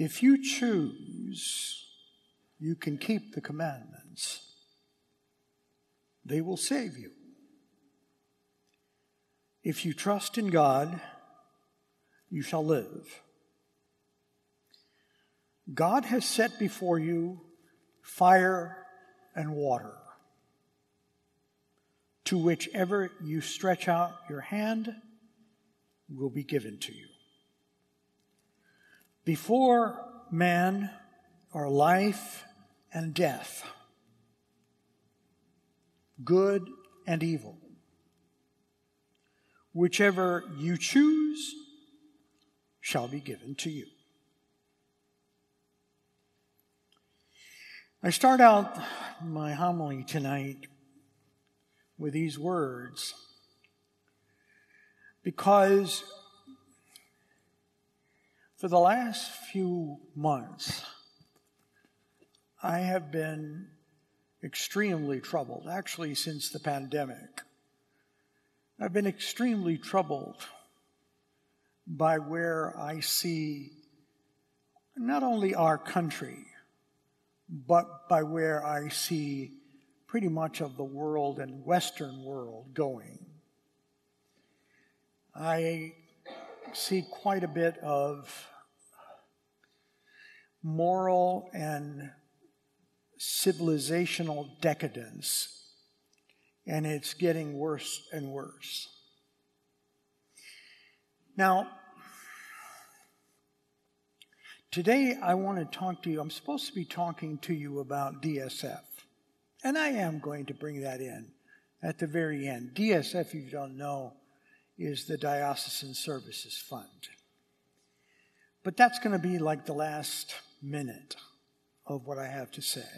If you choose, you can keep the commandments. They will save you. If you trust in God, you shall live. God has set before you fire and water. To whichever you stretch out your hand will be given to you. Before man are life and death, good and evil. Whichever you choose shall be given to you. I start out my homily tonight with these words because for the last few months, I have been extremely troubled, actually, since the pandemic. I've been extremely troubled by where I see not only our country, but by where I see pretty much of the world and Western world going. I see quite a bit of moral and civilizational decadence, and it's getting worse and worse. Now, today I want to talk to you. I'm supposed to be talking to you about DSF. And I am going to bring that in at the very end. DSF, if you don't know, is the Diocesan Services Fund. But that's going to be like the last minute of what I have to say.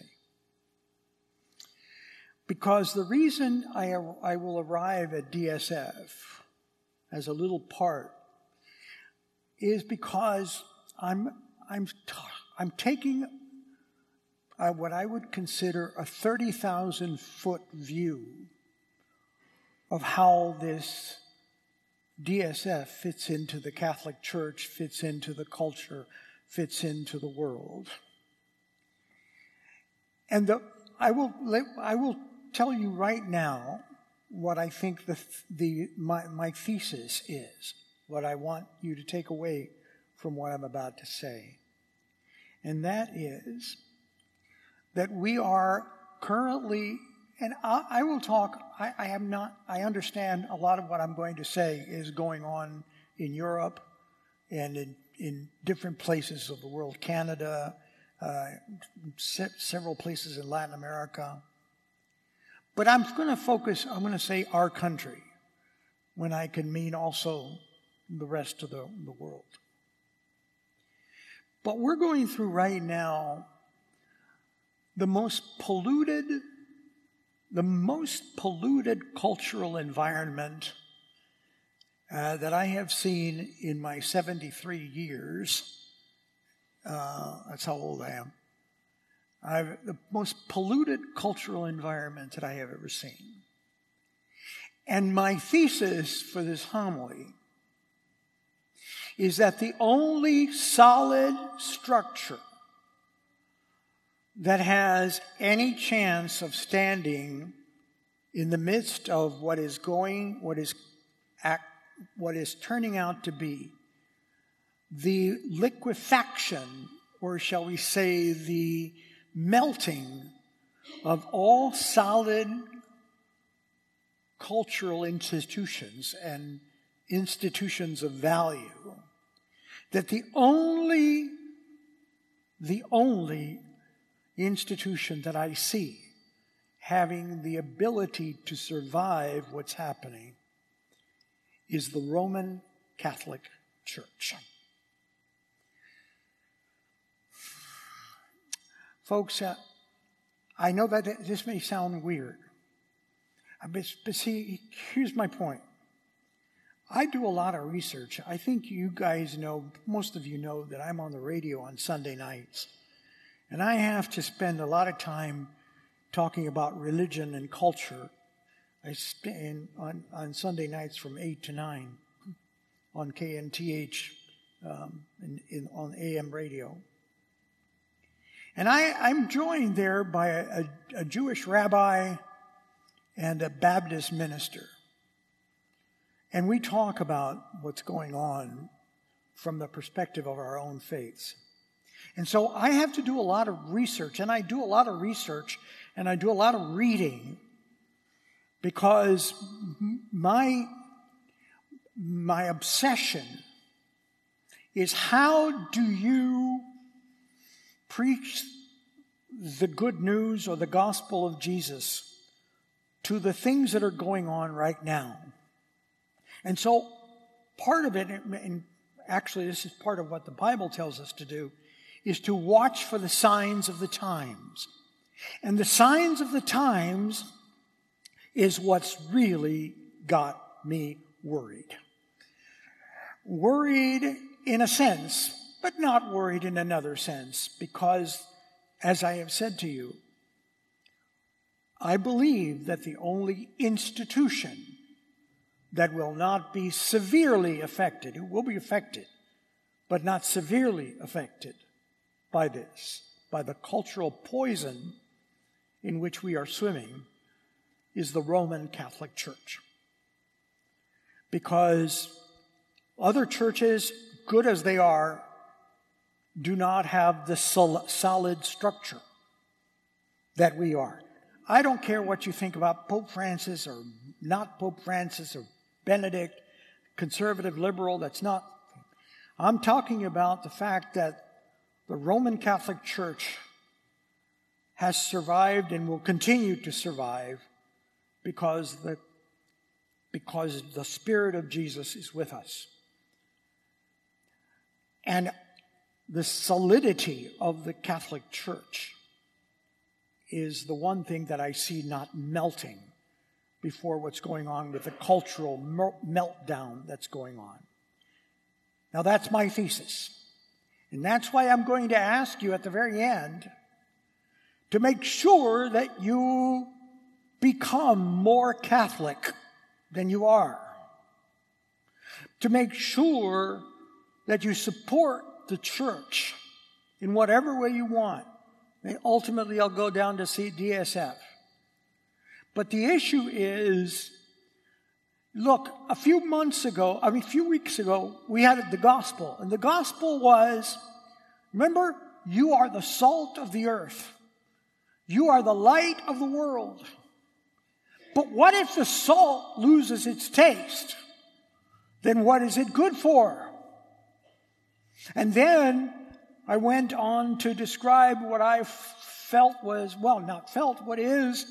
Because the reason I, I will arrive at DSF as a little part is because I'm, I'm, I'm taking what I would consider a 30,000 foot view of how this DSF fits into the Catholic Church, fits into the culture, fits into the world. And the, I, will, I will tell you right now what I think the, the, my, my thesis is, what I want you to take away from what I'm about to say. And that is that we are currently, and I, I will talk, I, I am not, I understand a lot of what I'm going to say is going on in Europe and in, in different places of the world, Canada, uh, se- several places in Latin America. But I'm going to focus, I'm going to say our country when I can mean also the rest of the, the world. But we're going through right now the most polluted, the most polluted cultural environment uh, that I have seen in my 73 years. Uh, that's how old I am. I've, the most polluted cultural environment that I have ever seen. And my thesis for this homily is that the only solid structure that has any chance of standing in the midst of what is going, what is, what is turning out to be the liquefaction, or shall we say, the melting of all solid cultural institutions and institutions of value, that the only, the only institution that I see having the ability to survive what's happening is the Roman Catholic Church. Folks, uh, I know that this may sound weird, uh, but, but see, here's my point. I do a lot of research. I think you guys know, most of you know, that I'm on the radio on Sunday nights. And I have to spend a lot of time talking about religion and culture. I spend on, on Sunday nights from 8 to 9 on KNTH um, in, in, on AM radio. And I, I'm joined there by a, a Jewish rabbi and a Baptist minister. And we talk about what's going on from the perspective of our own faiths. And so I have to do a lot of research, and I do a lot of research and I do a lot of reading because my, my obsession is how do you preach the good news or the gospel of Jesus to the things that are going on right now? And so part of it, and actually this is part of what the Bible tells us to do, is to watch for the signs of the times. And the signs of the times is what's really got me worried. Worried in a sense, but not worried in another sense, because as I have said to you, I believe that the only institution that will not be severely affected, it will be affected, but not severely affected by this, by the cultural poison in which we are swimming, is the Roman Catholic Church. Because other churches, good as they are, do not have the sol- solid structure that we are. I don't care what you think about Pope Francis or not Pope Francis or Benedict, conservative, liberal, that's not. I'm talking about the fact that the Roman Catholic Church has survived and will continue to survive because the, because the Spirit of Jesus is with us. And the solidity of the Catholic Church is the one thing that I see not melting before what's going on with the cultural meltdown that's going on. Now, that's my thesis. And that's why I'm going to ask you at the very end to make sure that you become more Catholic than you are. To make sure that you support the church in whatever way you want. And ultimately, I'll go down to see DSF. But the issue is look, a few months ago, I mean, a few weeks ago, we had the gospel. And the gospel was remember, you are the salt of the earth, you are the light of the world. But what if the salt loses its taste? Then what is it good for? And then I went on to describe what I felt was, well, not felt, what is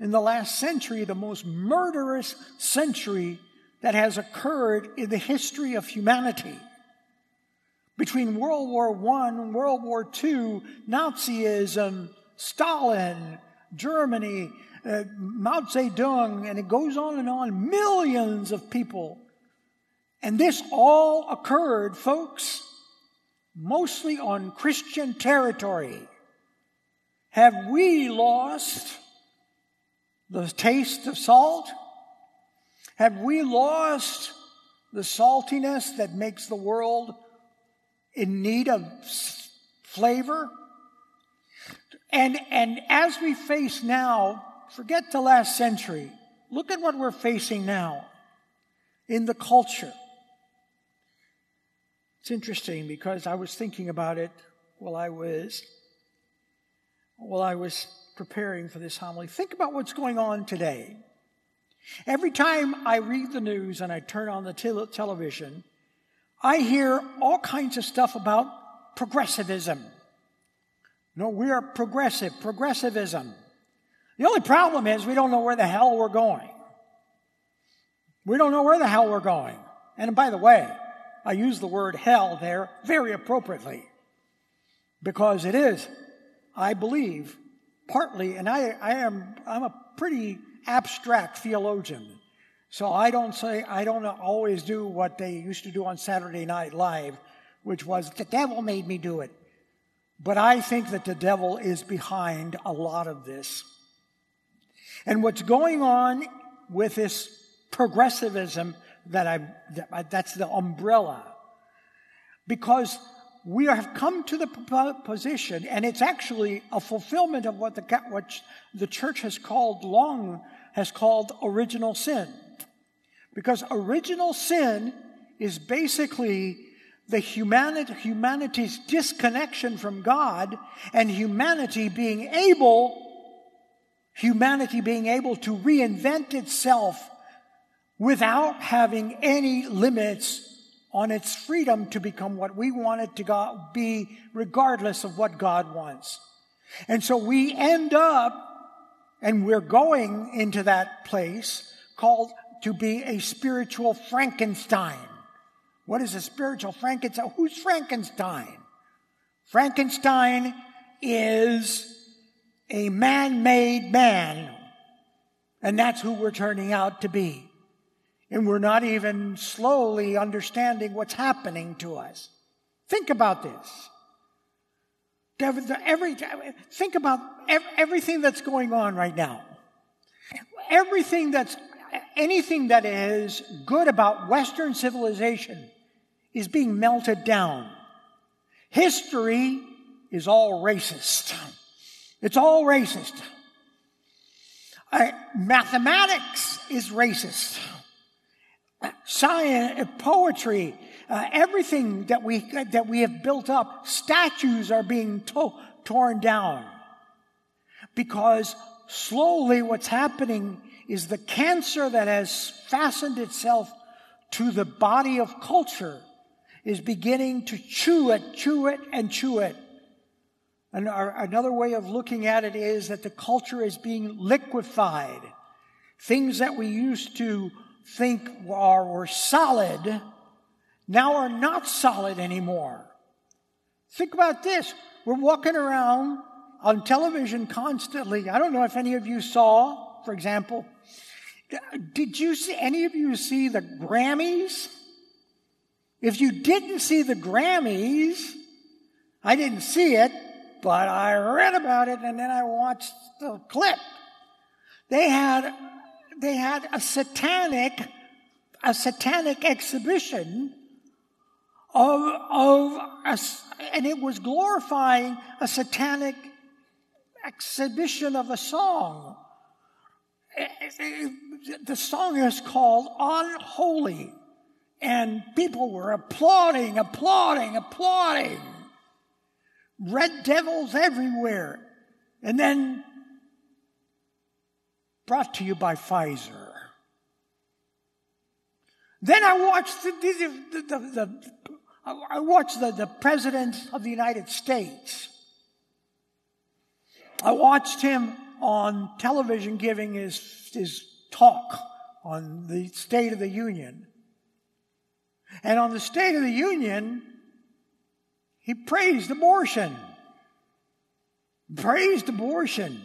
in the last century, the most murderous century that has occurred in the history of humanity. Between World War I and World War II, Nazism, Stalin, Germany, uh, Mao Zedong, and it goes on and on, millions of people. And this all occurred, folks, mostly on Christian territory. Have we lost the taste of salt? Have we lost the saltiness that makes the world in need of flavor? And, and as we face now, forget the last century, look at what we're facing now in the culture. It's interesting because I was thinking about it while I was while I was preparing for this homily, think about what's going on today. Every time I read the news and I turn on the te- television, I hear all kinds of stuff about progressivism. No, we are progressive, progressivism. The only problem is we don't know where the hell we're going. We don't know where the hell we're going. And by the way, I use the word hell there very appropriately because it is, I believe, partly, and I, I am, I'm a pretty abstract theologian. So I don't say, I don't always do what they used to do on Saturday Night Live, which was, the devil made me do it. But I think that the devil is behind a lot of this. And what's going on with this progressivism that I, that's the umbrella. Because we have come to the position, and it's actually a fulfillment of what the, what the church has called long has called original sin. Because original sin is basically the humanity, humanity's disconnection from God and humanity being able, humanity being able to reinvent itself without having any limits on its freedom to become what we want it to be, regardless of what God wants. And so we end up, and we're going into that place called to be a spiritual Frankenstein. What is a spiritual Frankenstein? Who's Frankenstein? Frankenstein is a man made man, and that's who we're turning out to be. And we're not even slowly understanding what's happening to us. Think about this. Every, think about everything that's going on right now. Everything that's, anything that is good about Western civilization is being melted down. History is all racist. It's all racist. Uh, mathematics is racist science, poetry, uh, everything that we, that we have built up, statues are being to- torn down. Because slowly what's happening is the cancer that has fastened itself to the body of culture is beginning to chew it, chew it, and chew it. And our, another way of looking at it is that the culture is being liquefied. Things that we used to think are were solid now are not solid anymore. Think about this. We're walking around on television constantly. I don't know if any of you saw, for example, did you see any of you see the Grammys? If you didn't see the Grammys, I didn't see it, but I read about it and then I watched the clip. They had they had a satanic, a satanic exhibition of, of a, and it was glorifying a satanic exhibition of a song. Eh, eh, eh, the song is called Unholy. And people were applauding, applauding, applauding. Red devils everywhere. And then brought to you by Pfizer. Then I watched the, the, the, the I watched the, the President of the United States. I watched him on television giving his, his talk on the State of the Union. And on the State of the Union, he praised abortion. Praised abortion.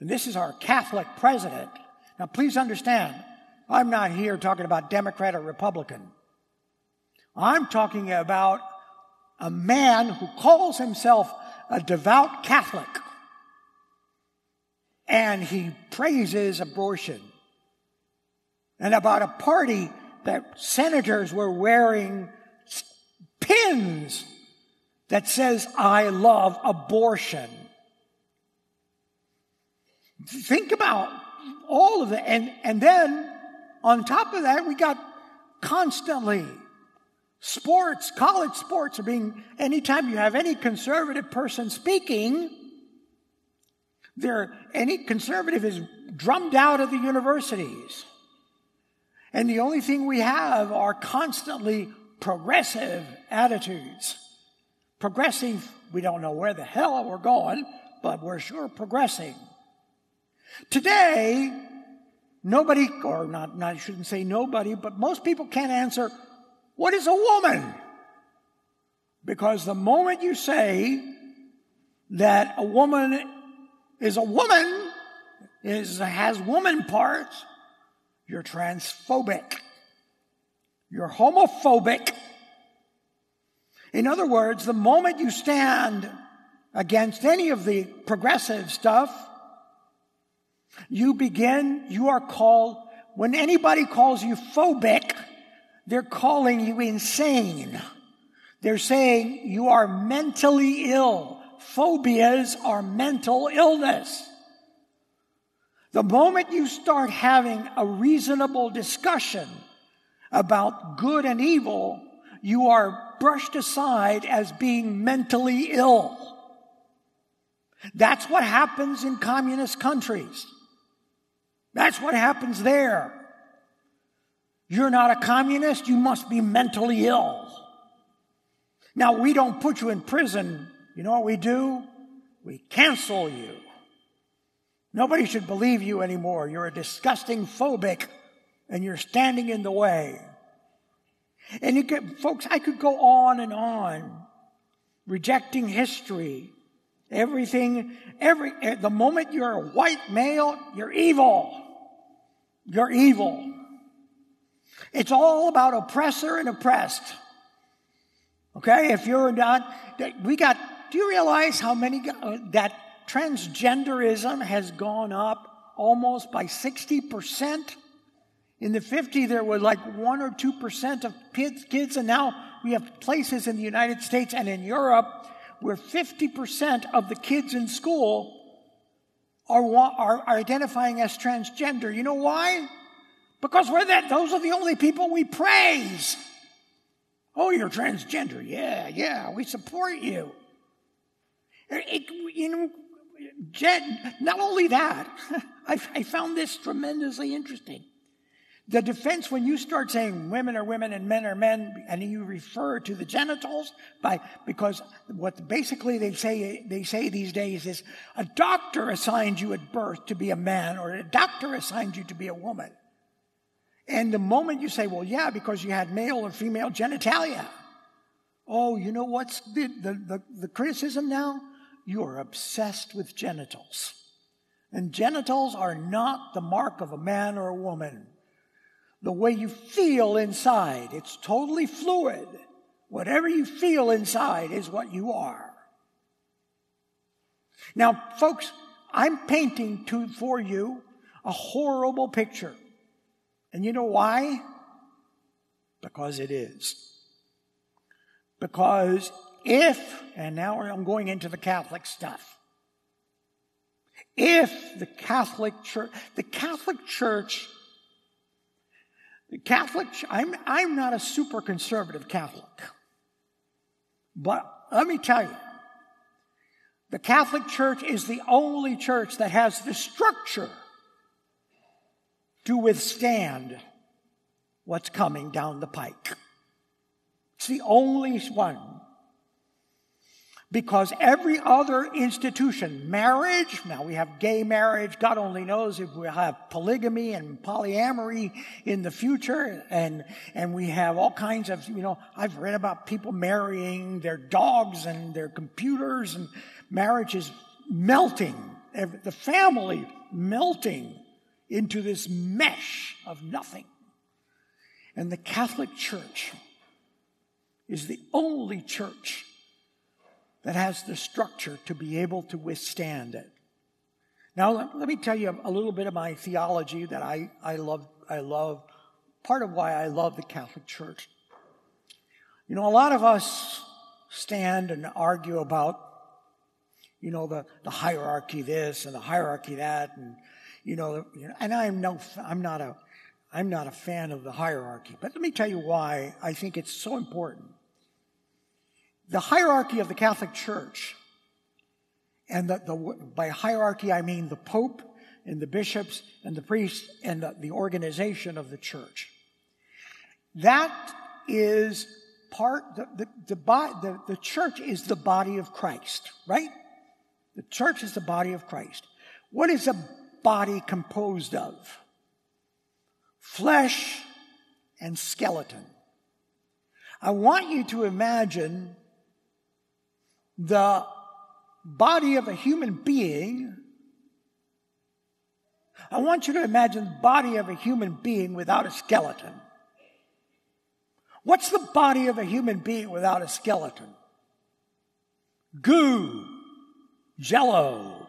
And this is our Catholic president. Now, please understand, I'm not here talking about Democrat or Republican. I'm talking about a man who calls himself a devout Catholic and he praises abortion. And about a party that senators were wearing pins that says, I love abortion. Think about all of it. And, and then on top of that, we got constantly sports, college sports are being, anytime you have any conservative person speaking, there, any conservative is drummed out of the universities. And the only thing we have are constantly progressive attitudes. Progressive, we don't know where the hell we're going, but we're sure progressing. Today, nobody, or not, not, I shouldn't say nobody, but most people can't answer, what is a woman? Because the moment you say that a woman is a woman, is, has woman parts, you're transphobic. You're homophobic. In other words, the moment you stand against any of the progressive stuff, you begin, you are called, when anybody calls you phobic, they're calling you insane. They're saying you are mentally ill. Phobias are mental illness. The moment you start having a reasonable discussion about good and evil, you are brushed aside as being mentally ill. That's what happens in communist countries. That's what happens there. You're not a communist, you must be mentally ill. Now, we don't put you in prison. You know what we do? We cancel you. Nobody should believe you anymore. You're a disgusting phobic and you're standing in the way. And you could, folks, I could go on and on, rejecting history, everything, every, eh, the moment you're a white male, you're evil. You're evil. It's all about oppressor and oppressed. Okay, if you're not, we got, do you realize how many, uh, that transgenderism has gone up almost by 60%? In the 50s, there was like 1 or 2% of kids, and now we have places in the United States and in Europe where 50% of the kids in school are, are, identifying as transgender. You know why? Because we're that, those are the only people we praise. Oh, you're transgender. Yeah, yeah, we support you. It, you know, not only that, I, I found this tremendously interesting. The defense, when you start saying women are women and men are men, and you refer to the genitals, by because what basically they say they say these days is a doctor assigned you at birth to be a man, or a doctor assigned you to be a woman. And the moment you say, well, yeah, because you had male or female genitalia, oh, you know what's the, the, the, the criticism now? You are obsessed with genitals. And genitals are not the mark of a man or a woman the way you feel inside. It's totally fluid. Whatever you feel inside is what you are. Now, folks, I'm painting to, for you a horrible picture. And you know why? Because it is. Because if, and now I'm going into the Catholic stuff, if the Catholic Church, the Catholic Church Catholic, I'm, I'm not a super conservative Catholic. But let me tell you, the Catholic Church is the only church that has the structure to withstand what's coming down the pike. It's the only one because every other institution, marriage, now we have gay marriage, God only knows if we have polygamy and polyamory in the future, and, and we have all kinds of, you know, I've read about people marrying their dogs and their computers, and marriage is melting, the family melting into this mesh of nothing. And the Catholic Church is the only church that has the structure to be able to withstand it. Now, let, let me tell you a little bit of my theology that I, I love. I love part of why I love the Catholic Church. You know, a lot of us stand and argue about, you know, the, the hierarchy this and the hierarchy that, and you know, and I'm no, I'm not a, I'm not a fan of the hierarchy. But let me tell you why I think it's so important the hierarchy of the Catholic Church, and the, the, by hierarchy I mean the Pope and the bishops and the priests and the, the organization of the church. That is part, the, the, the, church is the body of Christ, right? The church is the body of Christ. What is a body composed of? Flesh and skeleton. I want you to imagine the body of a human being, I want you to imagine the body of a human being without a skeleton. What's the body of a human being without a skeleton? Goo, jello,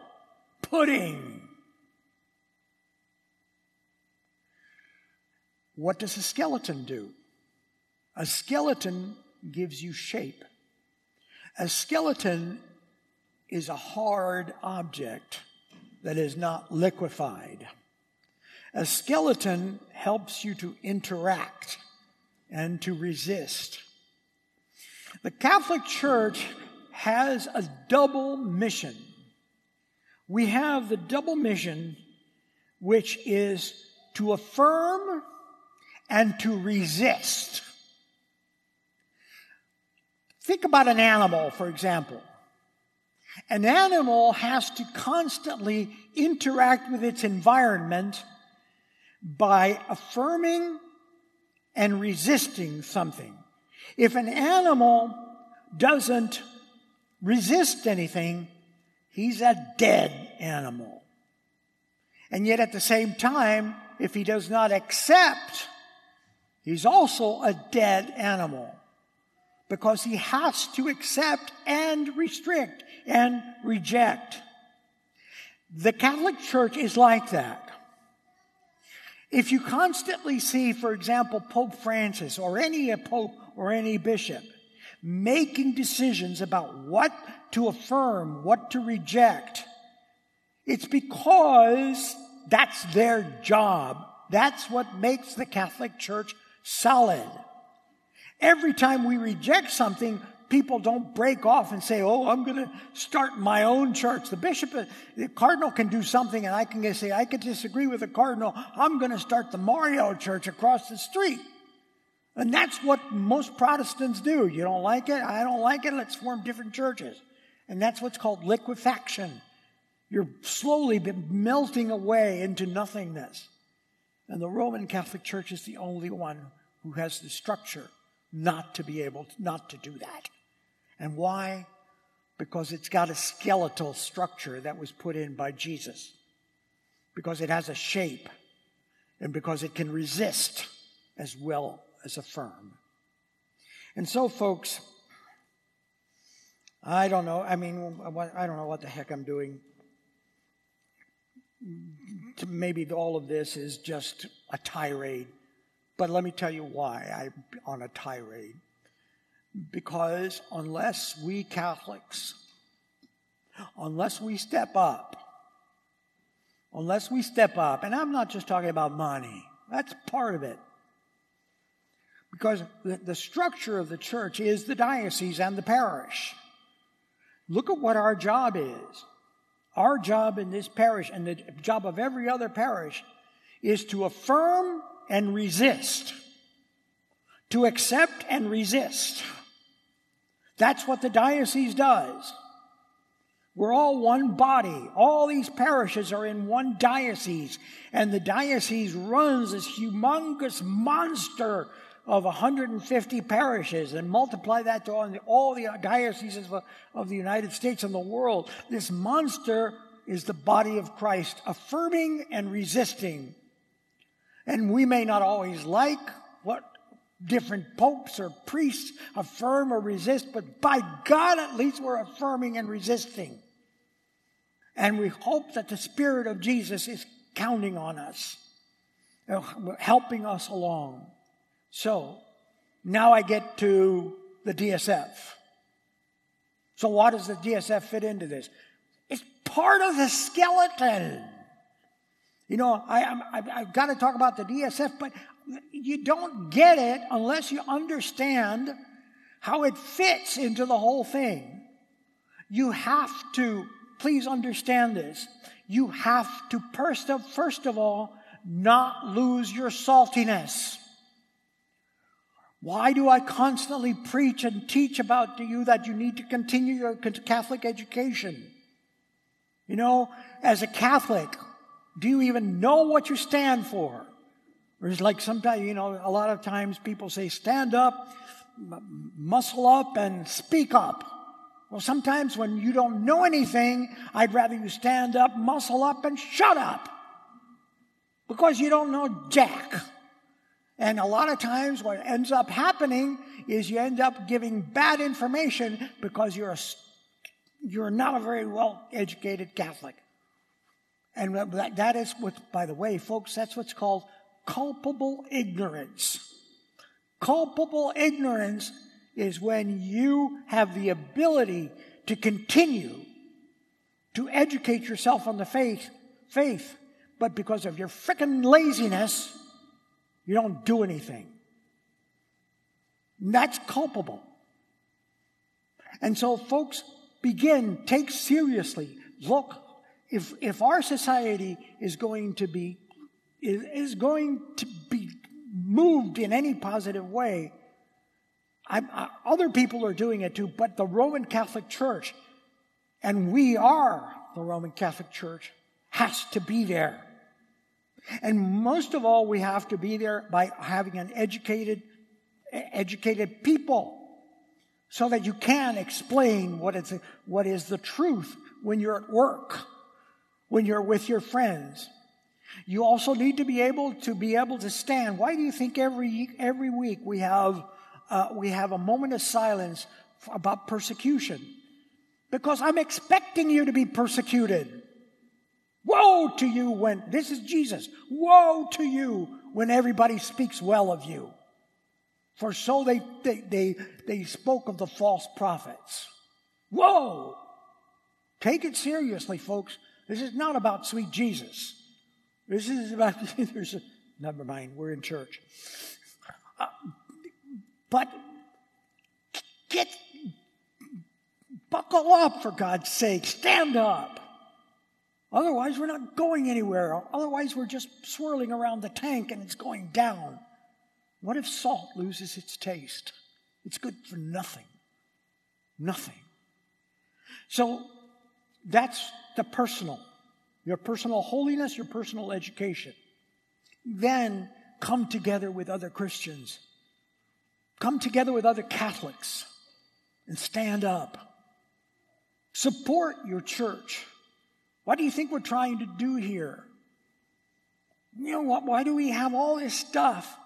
pudding. What does a skeleton do? A skeleton gives you shape. A skeleton is a hard object that is not liquefied. A skeleton helps you to interact and to resist. The Catholic Church has a double mission. We have the double mission, which is to affirm and to resist. Think about an animal, for example. An animal has to constantly interact with its environment by affirming and resisting something. If an animal doesn't resist anything, he's a dead animal. And yet at the same time, if he does not accept, he's also a dead animal because he has to accept and restrict and reject. The Catholic Church is like that. If you constantly see, for example, Pope Francis or any pope or any bishop making decisions about what to affirm, what to reject, it's because that's their job. That's what makes the Catholic Church solid. Every time we reject something, people don't break off and say, Oh, I'm going to start my own church. The bishop, uh, the cardinal can do something, and I can say, I could disagree with the cardinal. I'm going to start the Mario church across the street. And that's what most Protestants do. You don't like it? I don't like it. Let's form different churches. And that's what's called liquefaction. You're slowly melting away into nothingness. And the Roman Catholic Church is the only one who has the structure not to be able to, not to do that. And why? Because it's got a skeletal structure that was put in by Jesus. Because it has a shape. And because it can resist as well as affirm. And so, folks, I don't know. I mean, I don't know what the heck I'm doing. Maybe all of this is just a tirade. But let me tell you why I'm on a tirade. Because unless we Catholics, unless we step up, unless we step up, and I'm not just talking about money, that's part of it. Because the, structure of the church is the diocese and the parish. Look at what our job is. Our job in this parish and the job of every other parish is to affirm and resist. To accept and resist. That's what the diocese does. We're all one body. All these parishes are in one diocese. And the diocese runs this humongous monster of 150 parishes and multiply that to all the dioceses of the United States and the world. This monster is the body of Christ, affirming and resisting. And we may not always like what different popes or priests affirm or resist, but by God, at least we're affirming and resisting. And we hope that the Spirit of Jesus is counting on us, uh, helping us along. So now I get to the DSF. So, why does the DSF fit into this? It's part of the skeleton. You know, I, I, have got to talk about the DSF, but you don't get it unless you understand how it fits into the whole thing. You have to, please understand this, you have to, first of, first of all, not lose your saltiness. Why do I constantly preach and teach about to you that you need to continue your Catholic education? You know, as a Catholic, do you even know what you stand for? There's like sometimes, you know, a lot of times people say, stand up, muscle up, and speak up. Well, sometimes when you don't know anything, I'd rather you stand up, muscle up, and shut up. Because you don't know jack. And a lot of times what ends up happening is you end up giving bad information because you're a, you're not a very well educated Catholic. And that, is what, by the way, folks, that's what's called culpable ignorance. Culpable ignorance is when you have the ability to continue to educate yourself on the faith, faith, but because of your frickin' laziness, you don't do anything. And that's culpable. And so, folks, begin, take seriously. Look, if, if our society is going to be is, is going to be moved in any positive way, I, other people are doing it too, but the Roman Catholic Church, and we are the Roman Catholic Church, has to be there. And most of all, we have to be there by having an educated, educated people so that you can explain what is, what is the truth when you're at work, when you're with your friends. You also need to be able to be able to stand. Why do you think every, every week we have, uh, we have a moment of silence about persecution? Because I'm expecting you to be persecuted. Woe to you when, this is Jesus, woe to you when everybody speaks well of you. For so they, they, they, they spoke of the false prophets. Woe! Take it seriously, folks. This is not about sweet Jesus. This is about, there's a, never mind, we're in church. Uh, but get, buckle up for God's sake, stand up. Otherwise, we're not going anywhere. Otherwise, we're just swirling around the tank and it's going down. What if salt loses its taste? It's good for nothing. Nothing. So that's the personal. Your personal holiness, your personal education. Then come together with other Christians. Come together with other Catholics and stand up. Support your church. What do you think we're trying to do here? You know what? Why do we have all this stuff?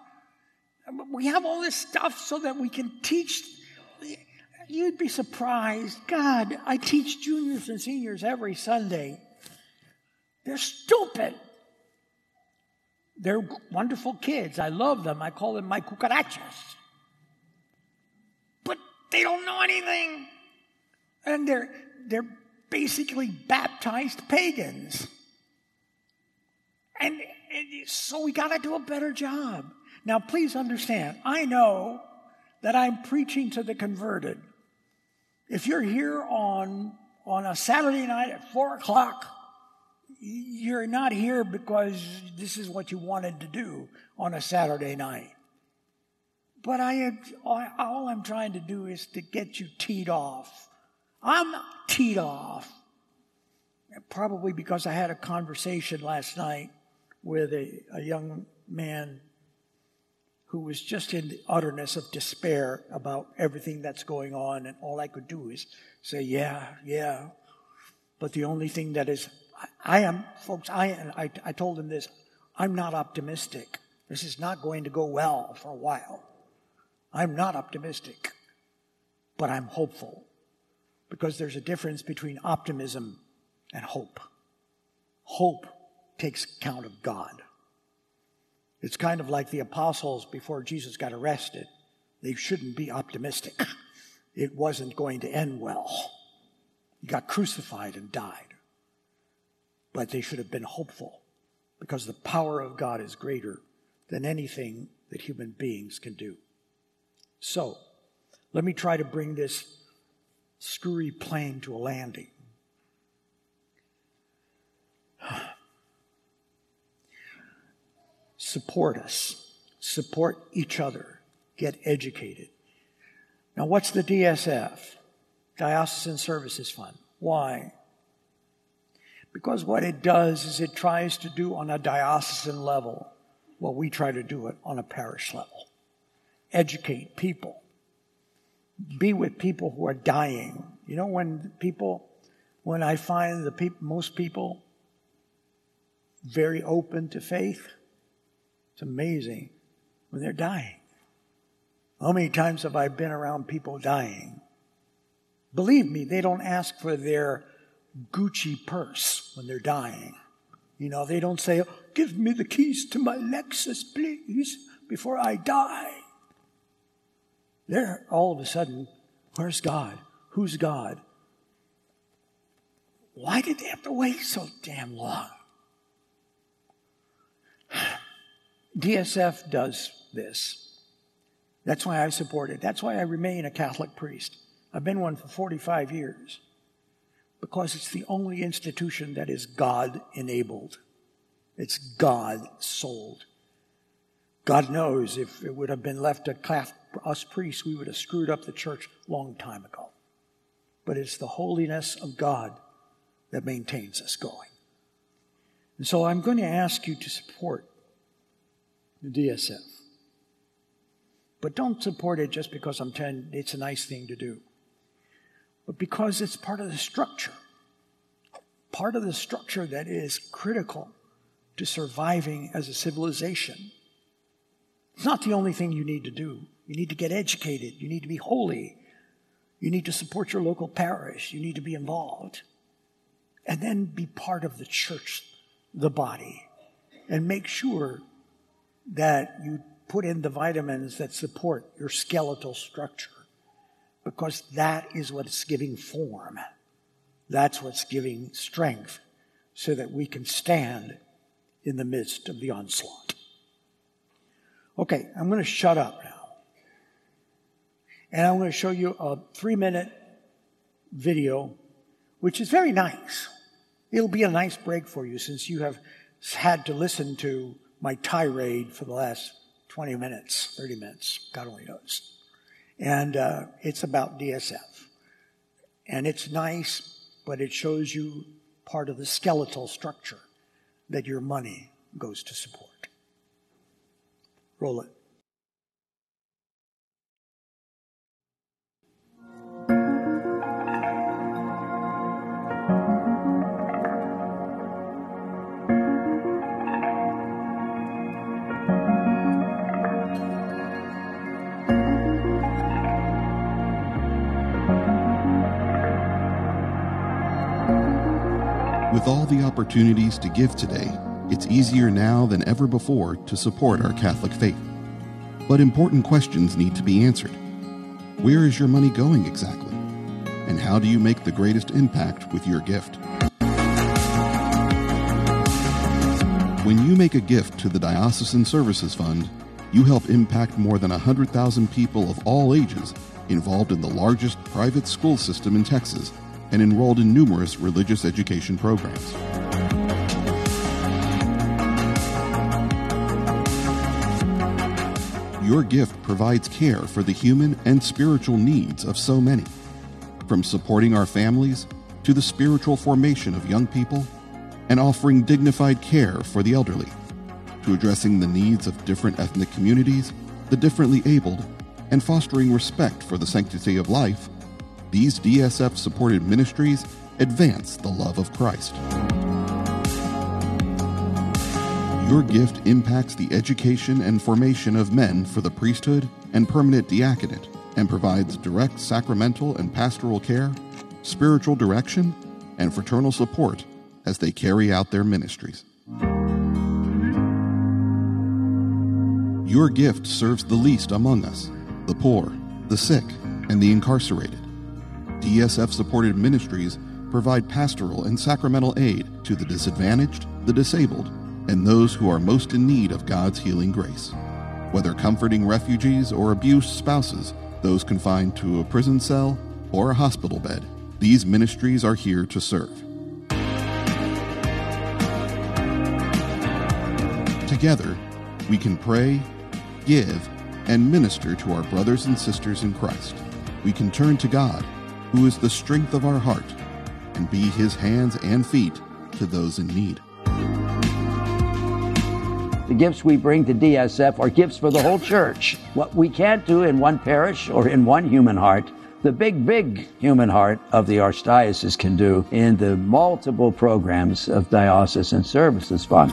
We have all this stuff so that we can teach. You'd be surprised. God, I teach juniors and seniors every Sunday. They're stupid. They're wonderful kids. I love them. I call them my cucarachas. But they don't know anything. And they're, they're basically baptized pagans. And, and so we got to do a better job. Now, please understand, I know that I'm preaching to the converted. If you're here on, on a Saturday night at four o'clock, you're not here because this is what you wanted to do on a Saturday night. But I, all I'm trying to do is to get you teed off. I'm teed off. Probably because I had a conversation last night with a, a young man who was just in the utterness of despair about everything that's going on, and all I could do is say, Yeah, yeah. But the only thing that is, I, I am, folks, I, I, I told him this I'm not optimistic. This is not going to go well for a while. I'm not optimistic, but I'm hopeful because there's a difference between optimism and hope. Hope takes account of God. It's kind of like the apostles before Jesus got arrested. They shouldn't be optimistic. It wasn't going to end well. He got crucified and died. But they should have been hopeful because the power of God is greater than anything that human beings can do. So, let me try to bring this screwy plane to a landing. Support us, support each other, get educated. Now, what's the DSF? Diocesan Services Fund. Why? Because what it does is it tries to do on a diocesan level what we try to do it on a parish level. Educate people. Be with people who are dying. You know, when people, when I find the people, most people very open to faith, it's amazing when they're dying. How many times have I been around people dying? Believe me, they don't ask for their Gucci purse when they're dying. You know, they don't say, Give me the keys to my Lexus, please, before I die. They're all of a sudden, where's God? Who's God? Why did they have to wait so damn long? DSF does this. That's why I support it. That's why I remain a Catholic priest. I've been one for 45 years because it's the only institution that is God enabled. It's God sold. God knows if it would have been left to us priests, we would have screwed up the church long time ago. But it's the holiness of God that maintains us going. And so I'm going to ask you to support DSF. But don't support it just because I'm telling it's a nice thing to do, but because it's part of the structure. Part of the structure that is critical to surviving as a civilization. It's not the only thing you need to do. You need to get educated. You need to be holy. You need to support your local parish. You need to be involved. And then be part of the church, the body, and make sure that you put in the vitamins that support your skeletal structure because that is what's giving form. That's what's giving strength so that we can stand in the midst of the onslaught. Okay, I'm going to shut up now. And I'm going to show you a three minute video, which is very nice. It'll be a nice break for you since you have had to listen to my tirade for the last 20 minutes, 30 minutes, God only knows. And uh, it's about DSF. And it's nice, but it shows you part of the skeletal structure that your money goes to support. Roll it. The opportunities to give today, it's easier now than ever before to support our Catholic faith. But important questions need to be answered. Where is your money going exactly? And how do you make the greatest impact with your gift? When you make a gift to the Diocesan Services Fund, you help impact more than 100,000 people of all ages involved in the largest private school system in Texas and enrolled in numerous religious education programs. Your gift provides care for the human and spiritual needs of so many, from supporting our families to the spiritual formation of young people and offering dignified care for the elderly, to addressing the needs of different ethnic communities, the differently abled, and fostering respect for the sanctity of life these DSF supported ministries advance the love of Christ. Your gift impacts the education and formation of men for the priesthood and permanent diaconate and provides direct sacramental and pastoral care, spiritual direction, and fraternal support as they carry out their ministries. Your gift serves the least among us the poor, the sick, and the incarcerated. DSF supported ministries provide pastoral and sacramental aid to the disadvantaged, the disabled, and those who are most in need of God's healing grace. Whether comforting refugees or abused spouses, those confined to a prison cell or a hospital bed, these ministries are here to serve. Together, we can pray, give, and minister to our brothers and sisters in Christ. We can turn to God who is the strength of our heart, and be his hands and feet to those in need. The gifts we bring to DSF are gifts for the whole church. What we can't do in one parish or in one human heart, the big, big human heart of the Archdiocese can do in the multiple programs of Diocesan Services Fund.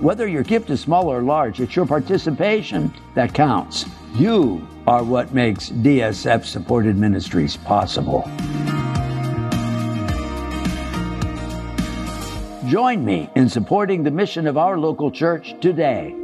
Whether your gift is small or large, it's your participation that counts. You are what makes DSF supported ministries possible. Join me in supporting the mission of our local church today.